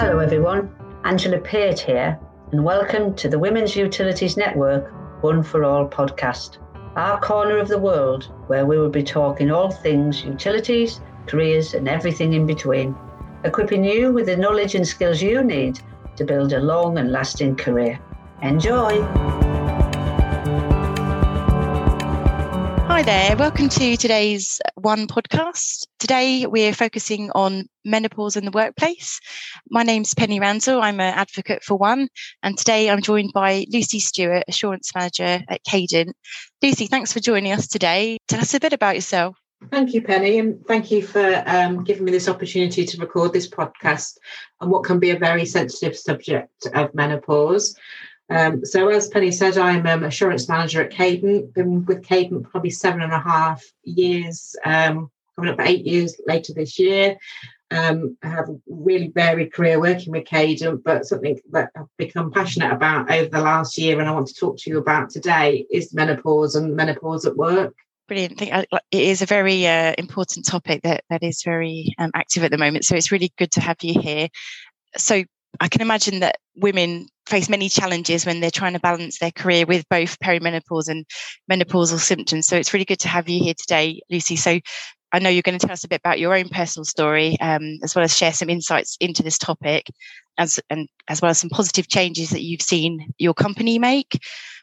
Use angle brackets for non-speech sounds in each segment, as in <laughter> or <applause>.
Hello, everyone. Angela Peart here, and welcome to the Women's Utilities Network WUN for All podcast, our corner of the world where we will be talking all things utilities, careers, and everything in between, equipping you with the knowledge and skills you need to build a long and lasting career. Enjoy! Hi there, welcome to today's WUN podcast. Today we're focusing on menopause in the workplace. My name's Penny Randall, I'm an advocate for WUN, and today I'm joined by Lucy Stewart, Assurance Manager at Cadent. Lucy, thanks for joining us today. Tell us a bit about yourself. Thank you, Penny, and thank you for um, giving me this opportunity to record this podcast on what can be a very sensitive subject of menopause. Um, so, as Penny said, I'm an assurance manager at Cadent. Been with Cadent probably seven and a half years, um, coming up for eight years later this year. Um, I have a really varied career working with Cadent, but something that I've become passionate about over the last year and I want to talk to you about today is menopause and menopause at work. Brilliant. think uh, it is a very uh, important topic that, that is very um, active at the moment. So it's really good to have you here. So I can imagine that women face many challenges when they're trying to balance their career with both perimenopause and menopausal symptoms. So it's really good to have you here today, Lucy. So I know you're going to tell us a bit about your own personal story, um, as well as share some insights into this topic, as, and as well as some positive changes that you've seen your company make.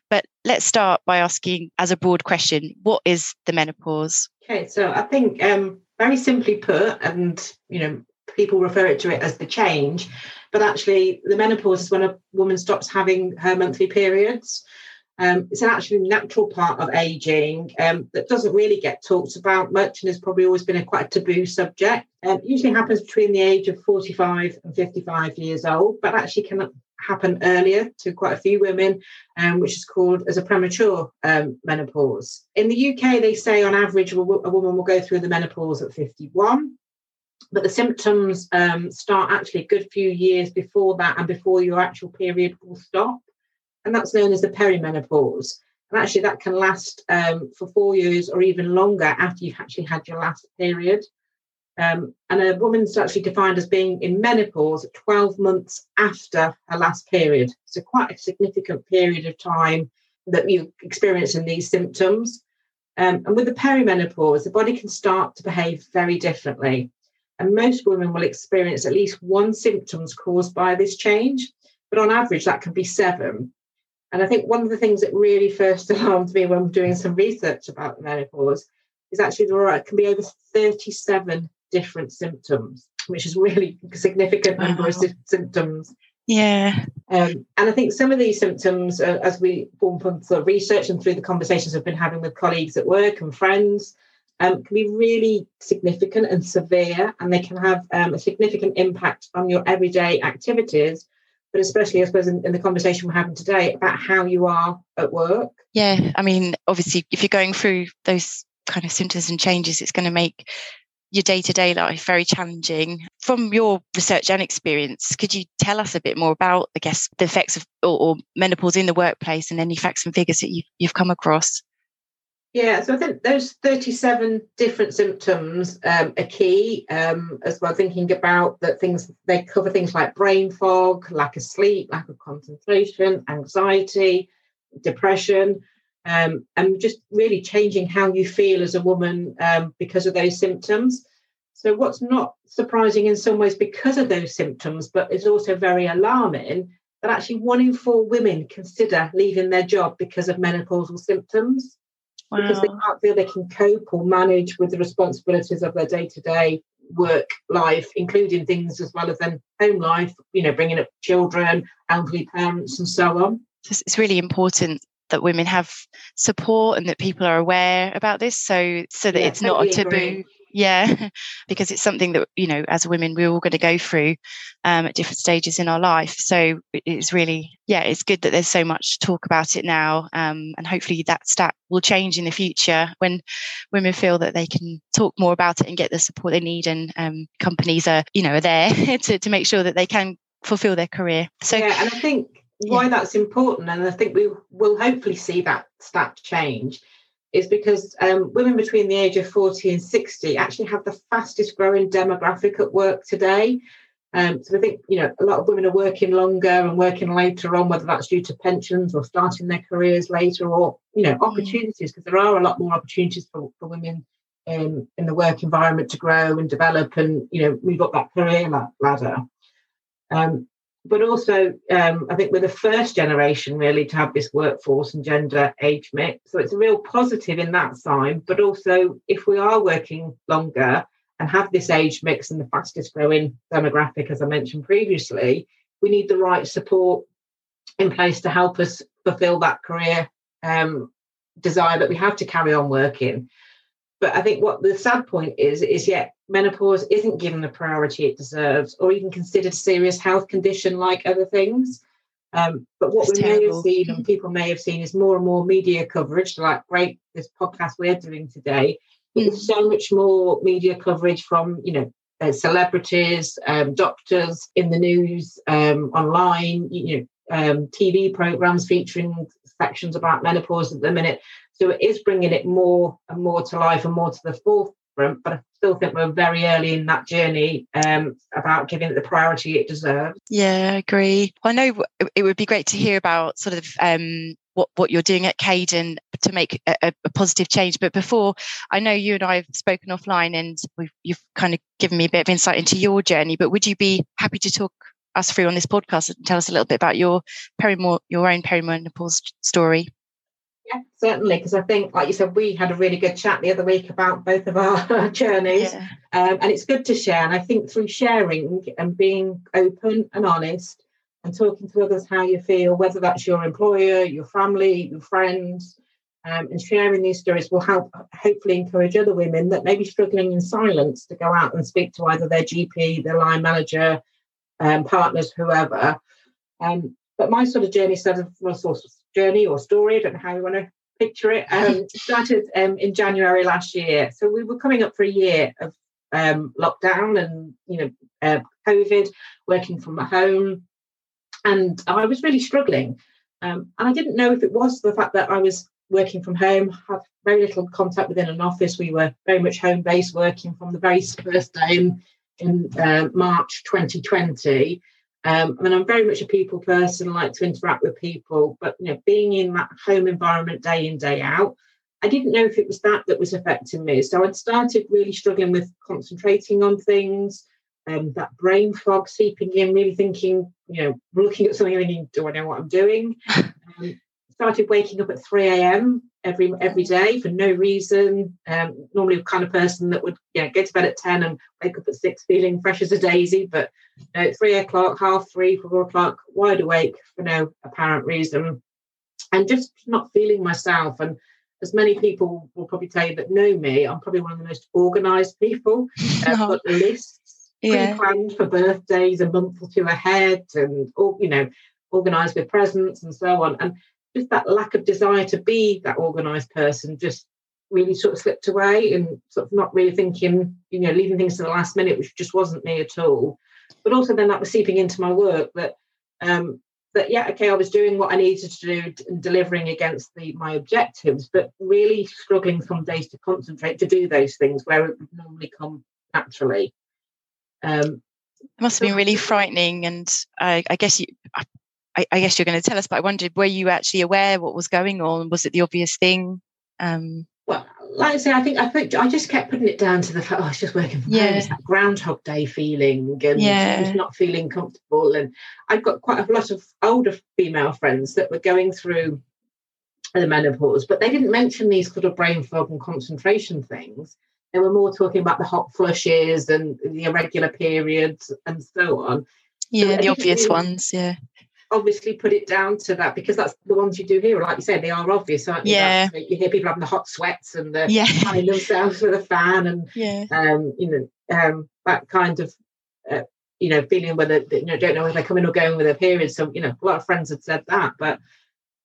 But let's start by asking, as a broad question, what is the menopause? Okay, so I think um, very simply put, and you know, people refer it to it as the change but actually the menopause is when a woman stops having her monthly periods um, it's an actually natural part of aging um, that doesn't really get talked about much and has probably always been a quite a taboo subject. Um, usually happens between the age of 45 and 55 years old, but actually can happen earlier to quite a few women, um, which is called as a premature um, menopause. In the UK, they say on average a woman will go through the menopause at 51 but the symptoms um, start actually a good few years before that and before your actual period will stop. And that's known as the perimenopause. And actually, that can last um, for four years or even longer after you've actually had your last period. Um, and a woman's actually defined as being in menopause 12 months after her last period. So, quite a significant period of time that you experience in these symptoms. Um, and with the perimenopause, the body can start to behave very differently. And most women will experience at least one symptoms caused by this change, but on average, that can be seven. And I think one of the things that really first <laughs> alarmed me when doing some research about menopause is actually there are, can be over 37 different symptoms, which is really a significant number wow. of symptoms. Yeah. Um, and I think some of these symptoms, uh, as we form from the research and through the conversations I've been having with colleagues at work and friends, um, can be really significant and severe, and they can have um, a significant impact on your everyday activities. But especially, I suppose, in, in, the conversation we're having today about how you are at work. Yeah, I mean, obviously, if you're going through those kind of symptoms and changes, it's going to make your day-to-day life very challenging from your research and experience could you tell us a bit more about i guess the effects of or, or menopause in the workplace and any facts and figures that you've, you've come across yeah, so I think those 37 different symptoms um, are key um, as well, thinking about that things, they cover things like brain fog, lack of sleep, lack of concentration, anxiety, depression, um, and just really changing how you feel as a woman um, because of those symptoms. So, what's not surprising in some ways because of those symptoms, but is also very alarming that actually one in four women consider leaving their job because of menopausal symptoms wow. because they can't feel they can cope or manage with the responsibilities of their day to day work life, including things as well as then home life, you know, bringing up children, elderly parents, and so on. It's really important that women have support and that people are aware about this so so that yeah, it's totally not a taboo. agree. Yeah <laughs> because it's something that you know as women we're all going to go through um, at different stages in our life. So it's really yeah it's good that there's so much talk about it now um, and hopefully that stat will change in the future when women feel that they can talk more about it and get the support they need and um, companies are you know are there <laughs> to, to make sure that they can fulfill their career. So yeah and i think why yeah. that's important and i think we will hopefully see that stat change is because um, women between the age of 40 and 60 actually have the fastest growing demographic at work today. Um, so I think you know a lot of women are working longer and working later on, whether that's due to pensions or starting their careers later, or you know mm. opportunities because there are a lot more opportunities for, for women in, in the work environment to grow and develop and you know move up that career ladder. Um, but also, um, I think we're the first generation really to have this workforce and gender age mix. So it's a real positive in that side. But also, if we are working longer and have this age mix and the fastest growing demographic, as I mentioned previously, we need the right support in place to help us fulfill that career um, desire that we have to carry on working. But I think what the sad point is, is yet menopause isn't given the priority it deserves or even considered a serious health condition like other things. Um, but what we terrible. may have seen and people may have seen is more and more media coverage, like great, this podcast we're doing today. Mm. So much more media coverage from, you know, uh, celebrities, um, doctors in the news, um, online, you know, um, TV programs featuring sections about menopause at the minute. So it is bringing it more and more to life and more to the forefront. But I still think we're very early in that journey um, about giving it the priority it deserves. Yeah, I agree. I know it would be great to hear about sort of um, what, what you're doing at Cadent to make a, a, positive change. But before, I know you and I have spoken offline and you've kind of given me a bit of insight into your journey. But would you be happy to talk us through on this podcast and tell us a little bit about your perimor- your own perimenopause story? Yeah, certainly. Because I think, like you said, we had a really good chat the other week about both of our <laughs> journeys. Yeah. Um, and it's good to share. And I think through sharing and being open and honest and talking to others how you feel, whether that's your employer, your family, your friends, um, and sharing these stories will help hopefully encourage other women that may be struggling in silence to go out and speak to either their GP, their line manager, um, partners, whoever. Um, but my sort of journey started from a sort of journey or story, I don't know how you want to picture it, um, <laughs> started um, in January last year. So we were coming up for a year of um, lockdown and, you know, uh, COVID, working from home. And I was really struggling. Um, and I didn't know if it was the fact that I was working from home, had very little contact within an office. We were very much home based, working from the very first day in, in uh, March 2020. Um, I mean, I'm very much a people person, like to interact with people, but you know, being in that home environment day in day out, I didn't know if it was that that was affecting me. So I'd started really struggling with concentrating on things, um, that brain fog seeping in, really thinking, you know, looking at something and thinking, do I know what I'm doing? <laughs> Um, started waking up at 3 a.m. every every day for no reason. Um, normally, the kind of person that would yeah get to bed at 10 and wake up at six feeling fresh as a daisy, but uh, three o'clock, half three, four o'clock, wide awake for no apparent reason, and just not feeling myself. And as many people will probably tell you that know me, I'm probably one of the most organised people. <laughs> I've Got lists yeah. pre-planned for birthdays a month or two ahead, and all you know organised with presents and so on. And just that lack of desire to be that organized person just really sort of slipped away and sort of not really thinking, you know, leaving things to the last minute, which just wasn't me at all. But also then that was seeping into my work that um that yeah, okay, I was doing what I needed to do and delivering against the my objectives, but really struggling some days to concentrate to do those things where it would normally come naturally. Um it must have been really frightening and I, I guess you I, I, guess you're going to tell us, but I wondered, were you actually aware what was going on? Was it the obvious thing? Um, well, like I say, I think I think I just kept putting it down to the fact, oh, was just working from yeah. home. It's that Groundhog Day feeling, and yeah. just not feeling comfortable. And I've got quite a lot of older female friends that were going through the menopause, but they didn't mention these sort of brain fog and concentration things. They were more talking about the hot flushes and the irregular periods and so on. Yeah, so the obvious really, ones. Yeah obviously put it down to that because that's the ones you do hear. Like you said, they are obvious, aren't you? Yeah. you hear people having the hot sweats and the yeah. <laughs> fanning themselves with a fan and yeah. um, you know, um, that kind of uh, you know, feeling whether you know, don't know whether they're coming or going with their periods. So, you know, a lot of friends had said that. But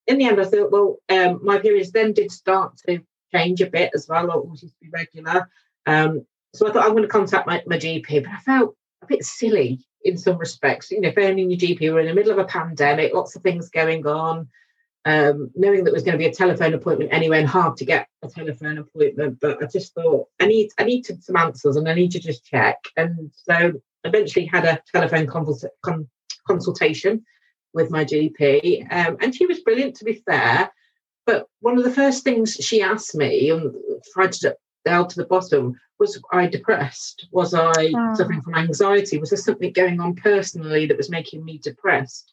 in the end I thought, well, um, my periods then did start to change a bit as well, or always used to be regular. Um, so I thought I'm going to contact my, my GP, but I felt a bit silly in some respects. You know, phoning your GP, we're in the middle of a pandemic, lots of things going on. Um, knowing that it was going to be a telephone appointment anyway, and hard to get a telephone appointment, but I just thought I need I need to, some answers and I need to just check. And so eventually had a telephone con- consultation with my GP, um, and she was brilliant, to be fair. But one of the first things she asked me and tried to delve to the bottom was I depressed? Was I oh. suffering from anxiety? Was there something going on personally that was making me depressed?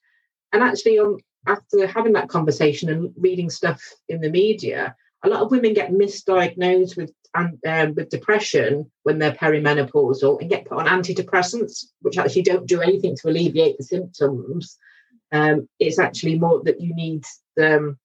And actually, on after having that conversation and reading stuff in the media, a lot of women get misdiagnosed with um, with depression when they're perimenopausal and get put on antidepressants, which actually don't do anything to alleviate the symptoms. Um, it's actually more that you need um,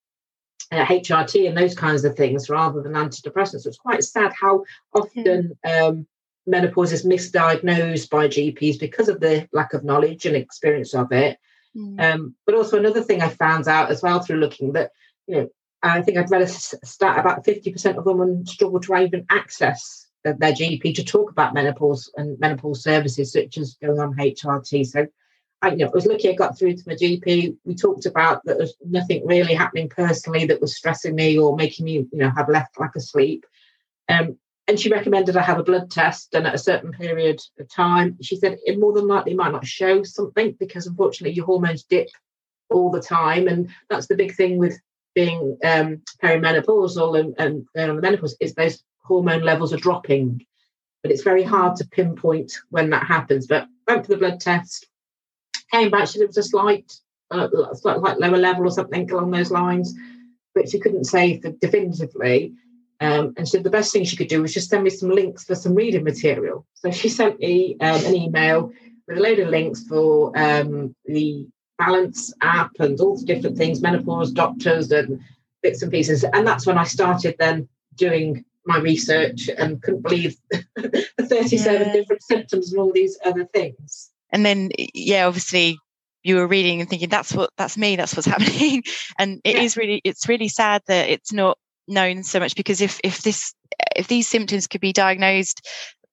uh, HRT and those kinds of things rather than antidepressants. So it's quite sad how often um, menopause is misdiagnosed by GPs because of the lack of knowledge and experience of it. Mm. Um, but also another thing I found out as well through looking that you know I think I've read a stat about 50% of women struggle to even access their GP to talk about menopause and menopause services, such as going on HRT. So I, you know, I was lucky I got through to my GP. We talked about that there's nothing really happening personally that was stressing me or making me, you know, have left like asleep. Um, and she recommended I have a blood test and at a certain period of time. She said it more than likely might not show something because unfortunately your hormones dip all the time. And that's the big thing with being um, perimenopausal and, and going on the menopause is those hormone levels are dropping. But it's very hard to pinpoint when that happens. But went for the blood test, came back, she was a slight, uh, slight like lower level or something along those lines, but she couldn't say definitively. Um, and so the best thing she could do was just send me some links for some reading material. So she sent me um, an email with a load of links for um, the balance app and all the different things, menopause doctors and bits and pieces. And that's when I started then doing my research and couldn't believe <laughs> the 37 yeah. different symptoms and all these other things. And then, yeah, obviously you were reading and thinking that's what that's me that's what's <laughs> happening and it yeah. is really it's really sad that it's not known so much because if if this if these symptoms could be diagnosed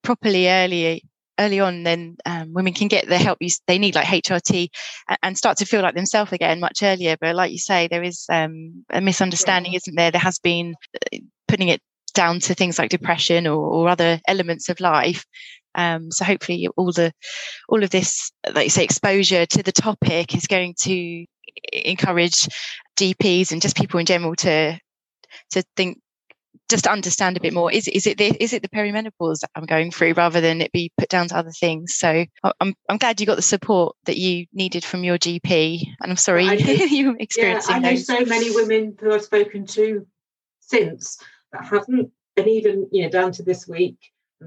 properly early early on, then um, women can get the help you, they need, like HRT, and, and, start to feel like themselves again much earlier. But like you say, there is um, a misunderstanding, yeah. isn't there? There has been uh, putting it down to things like depression or, or other elements of life. Um, so hopefully, all the all of this, like you say, exposure to the topic is going to encourage GPs and just people in general to to think just understand a bit more. Is is it the, is it the perimenopause that I'm going through rather than it be put down to other things? So I'm I'm glad you got the support that you needed from your GP and I'm sorry <laughs> you experiencing yeah, I know those. so many women who I've spoken to since that haven't and even you know down to this week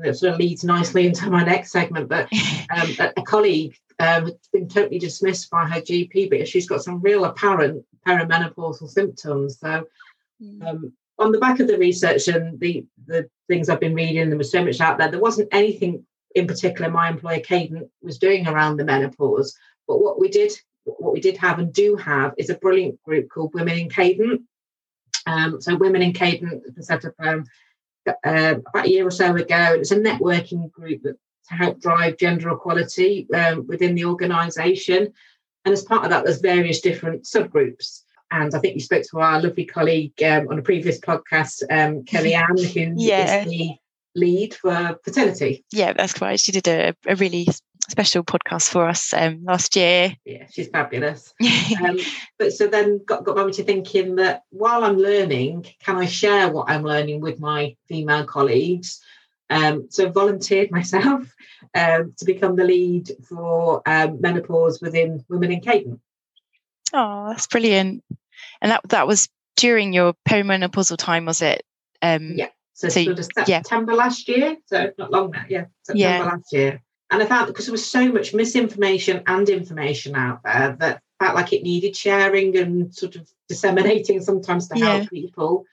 that sort of leads nicely into my next segment but um, a, colleague um, has been totally dismissed by her GP because she's got some real apparent perimenopausal symptoms so mm. um, on the back of the research and the the things I've been reading, there was so much out there. There wasn't anything in particular my employer Cadent was doing around the menopause. But what we did, what we did have and do have is a brilliant group called Women in Cadent. Um, so Women in Cadent was set up um, uh, about a year or so ago. It's a networking group that, to help drive gender equality um, within the organisation. And as part of that, there's various different subgroups. And I think you spoke to our lovely colleague um, on a previous podcast, um, Kelly <laughs> Ann, who yeah. is the lead for fertility. Yeah, that's right. She did a, a really special podcast for us um, last year. Yeah, she's fabulous. <laughs> um, but so then got, got me to thinking that while I'm learning, can I share what I'm learning with my female colleagues? Um, so volunteered <laughs> myself um, to become the lead for um, menopause within Women in Cadent. Oh, that's brilliant. And that that was during your perimenopausal time, was it? Um, yeah. So, so sort of September yeah. last year. So not long now. Yeah. September yeah. last year. And I found because there was so much misinformation and information out there that felt like it needed sharing and sort of disseminating sometimes to yeah. help people.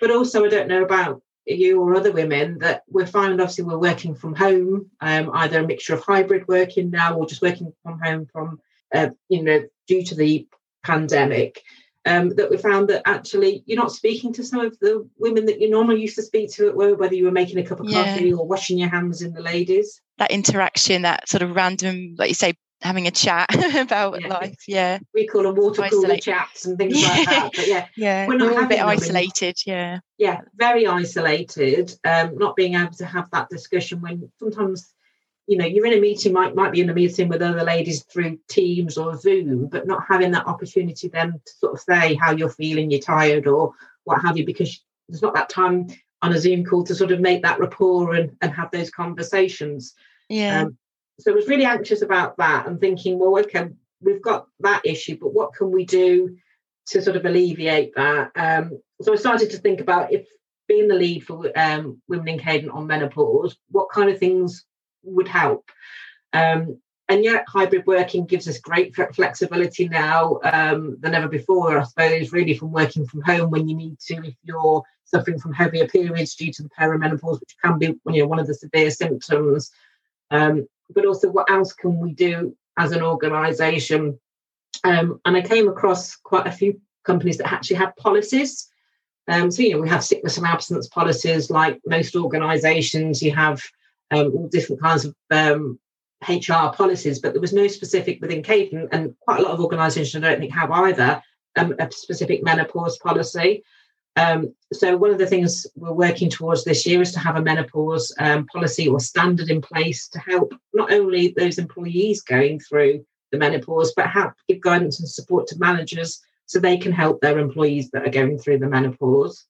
But also, I don't know about you or other women that we're finding obviously we're working from home, um, either a mixture of hybrid working now or just working from home from, uh, you know, due to the pandemic um, that we found that actually you're not speaking to some of the women that you normally used to speak to at work, whether you were making a cup of yeah. coffee or washing your hands in the ladies. That interaction, that sort of random, like you say, having a chat <laughs> about yeah. life. Yeah. We call them water cooler chats and things yeah. <laughs> like that. But yeah, yeah. we're, not we're a bit isolated. yeah. Yeah, very isolated. Um, not being able to have that discussion when sometimes you know you're in a meeting might might be in a meeting with other ladies through teams or zoom but not having that opportunity then to sort of say how you're feeling you're tired or what have you because there's not that time on a zoom call to sort of make that rapport and, and have those conversations. Yeah. Um, so i was really anxious about that and thinking well okay we've got that issue but what can we do to sort of alleviate that? Um, so i started to think about if being the lead for um, women in cadent on menopause what kind of things would help. Um, and yet, hybrid working gives us great flexibility now um, than ever before, I suppose, really from working from home when you need to, if you're suffering from heavier periods due to the perimenopause, which can be you know, one of the severe symptoms. Um, but also, what else can we do as an organisation? Um, and I came across quite a few companies that actually have policies. Um, so, you know, we have sickness and absence policies like most organisations. You have um, all different kinds of um, HR policies, but there was no specific within Cadent, and quite a lot of organisations I don't think have either um, a specific menopause policy. Um, so one of the things we're working towards this year is to have a menopause um, policy or standard in place to help not only those employees going through the menopause, but help give guidance and support to managers so they can help their employees that are going through the menopause.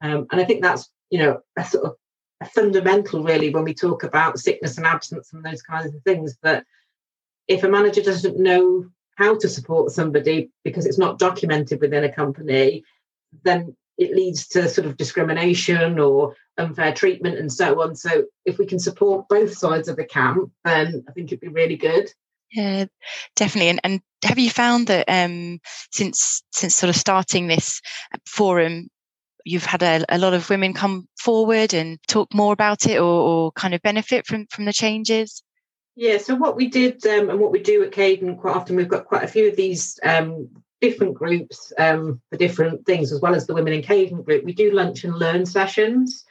Um, and I think that's you know a sort of fundamental really when we talk about sickness and absence and those kinds of things that if a manager doesn't know how to support somebody because it's not documented within a company then it leads to sort of discrimination or unfair treatment and so on. So if we can support both sides of the camp then i think it'd be really good. Yeah definitely. And, and have you found that um since since sort of starting this forum you've had a, a, lot of women come forward and talk more about it or, or kind of benefit from from the changes? Yeah so what we did um, and what we do at cadent quite often we've got quite a few of these um, different groups um, for different things as well as the women in cadent group. We do lunch and learn sessions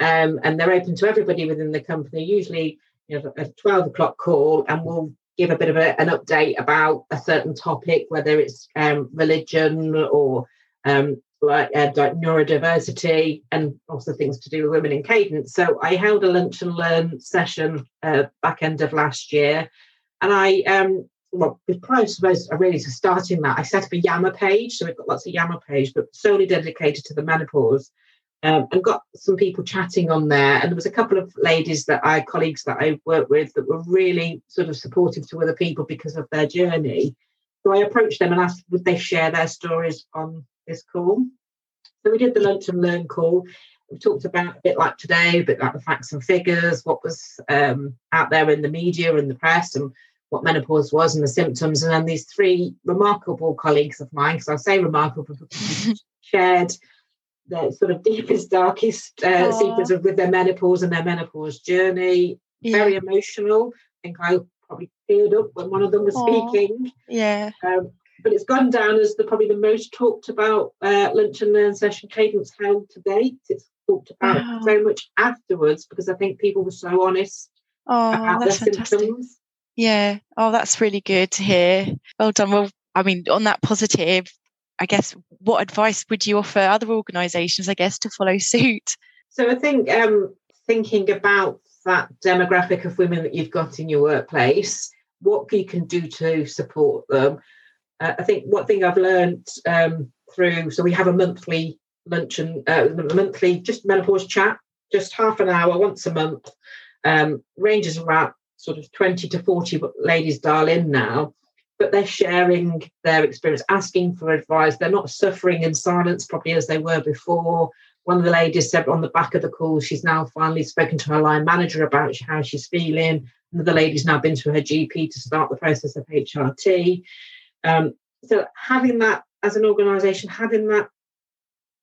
um, and they're open to everybody within the company usually you know a 12 o'clock call and we'll give a bit of a, an update about a certain topic whether it's um, religion or um, like, uh, neurodiversity and also things to do with women in cadence. So I held a lunch and learn session uh, back end of last year, and I um well prior to really to starting that I set up a Yammer page. So we've got lots of Yammer page, but solely dedicated to the menopause. Um, and got some people chatting on there. And there was a couple of ladies that I colleagues that I worked with that were really sort of supportive to other people because of their journey. So I approached them and asked would they share their stories on this call. So we did the lunch and learn call. We talked about a bit like today, a bit like the facts and figures, what was um, out there in the media and the press, and what menopause was and the symptoms. And then these three remarkable colleagues of mine, because I say remarkable <laughs> shared their sort of deepest, darkest uh, secrets of, with their menopause and their menopause journey. Yeah. Very emotional. I think I probably teared up when one of them was Aww. speaking. Yeah. Um, but it's gone down as the probably the most talked about uh, lunch and learn session Cadent's held to date. It's talked about wow. so much afterwards because I think people were so honest oh, about their fantastic. symptoms. Yeah. Oh, that's really good to hear. Well done. Well, I mean, on that positive, I guess what advice would you offer other organisations, I guess, to follow suit? So I think um, thinking about that demographic of women that you've got in your workplace, what you can do to support them uh, I think one thing I've learned um, through, so we have a monthly lunch and uh, monthly just menopause chat, just half an hour once a month. Um, ranges around sort of 20 to 40 ladies dial in now, but they're sharing their experience, asking for advice. They're not suffering in silence probably as they were before. One of the ladies said on the back of the call, she's now finally spoken to her line manager about how she's feeling. Another lady's now been to her GP to start the process of HRT. Um, so having that as an organisation, having that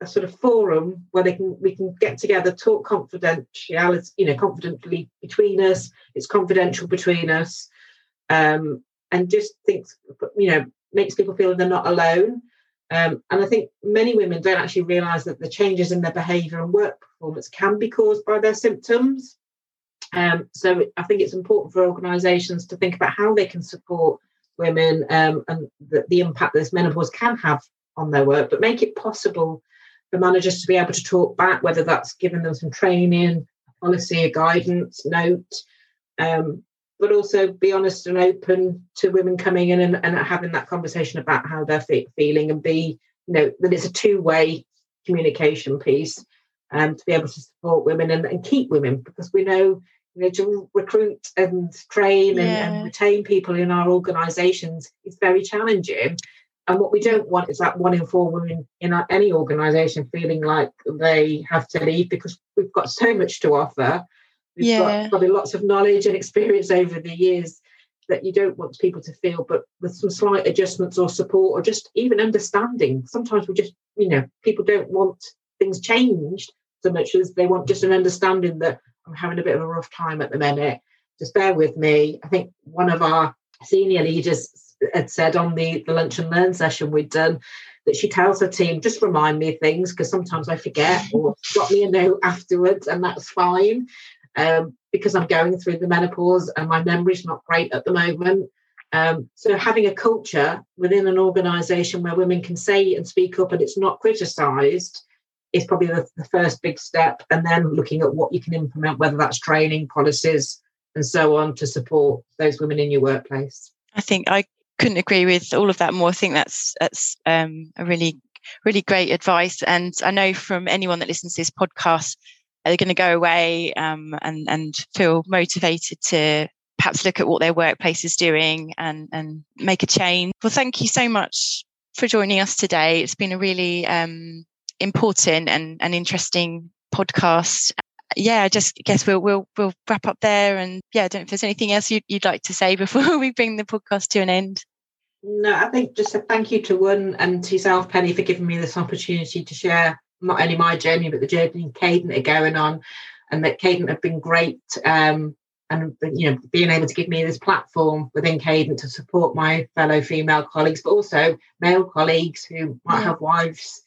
a sort of forum where they can we can get together, talk confidentiality, you know, confidently between us. It's confidential between us, um, and just thinks, you know, makes people feel they're not alone. Um, and I think many women don't actually realise that the changes in their behaviour and work performance can be caused by their symptoms. Um, so I think it's important for organisations to think about how they can support women um, and the, the impact this menopause can have on their work, but make it possible for managers to be able to talk back, whether that's giving them some training, policy, a guidance note, um, but also be honest and open to women coming in and, and having that conversation about how they're feeling and be, you know, that it's a two way communication piece um, to be able to support women and, and keep women because we know you know, to recruit and train yeah. and, and, retain people in our organisations is very challenging. And what we don't want is that one in four women in our, any organisation feeling like they have to leave because we've got so much to offer. We've yeah. got probably lots of knowledge and experience over the years that you don't want people to feel, but with some slight adjustments or support or just even understanding. Sometimes we just, you know, people don't want things changed so much as they want just an understanding that I'm having a bit of a rough time at the minute. Just bear with me. I think one of our senior leaders had said on the, the lunch and learn session we'd done that she tells her team, just remind me of things because sometimes I forget or drop me a note afterwards, and that's fine. Um, because I'm going through the menopause and my memory's not great at the moment. Um, so having a culture within an organisation where women can say and speak up and it's not criticised is probably the, the, first big step. And then looking at what you can implement, whether that's training, policies, and so on to support those women in your workplace. I think I couldn't agree with all of that more. I think that's that's um, a really really great advice. And I know from anyone that listens to this podcast, they're going to go away um, and and feel motivated to perhaps look at what their workplace is doing and and make a change. Well, thank you so much for joining us today. It's been a really um, important and, and interesting podcast yeah, I just guess we'll we'll we'll wrap up there. And yeah, I don't know if there's anything else you'd, you'd like to say before <laughs> we bring the podcast to an end. No, I think just a thank you to one and to yourself, Penny, for giving me this opportunity to share not only my journey but the journey Cadent are going on, and that Cadent have been great. Um, and you know, being able to give me this platform within Cadent to support my fellow female colleagues, but also male colleagues who might yeah. have wives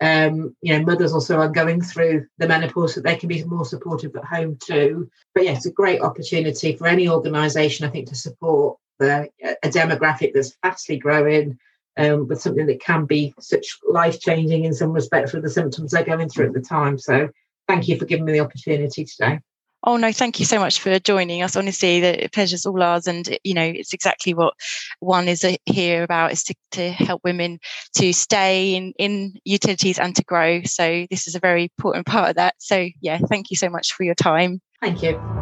um, you know, mothers also are going through the menopause that they can be more supportive at home too. But yeah, it's a great opportunity for any organisation, I think, to support the, a demographic that's fastly growing um, with something that can be such life changing in some respect for the symptoms they're going through at the time. So thank you for giving me the opportunity today. Oh no, thank you so much for joining us. Honestly, the pleasure's all ours, and you know it's exactly what one is uh, here about is to, to help women to stay in in utilities and to grow. So this is a very important part of that. So yeah, thank you so much for your time. Thank you.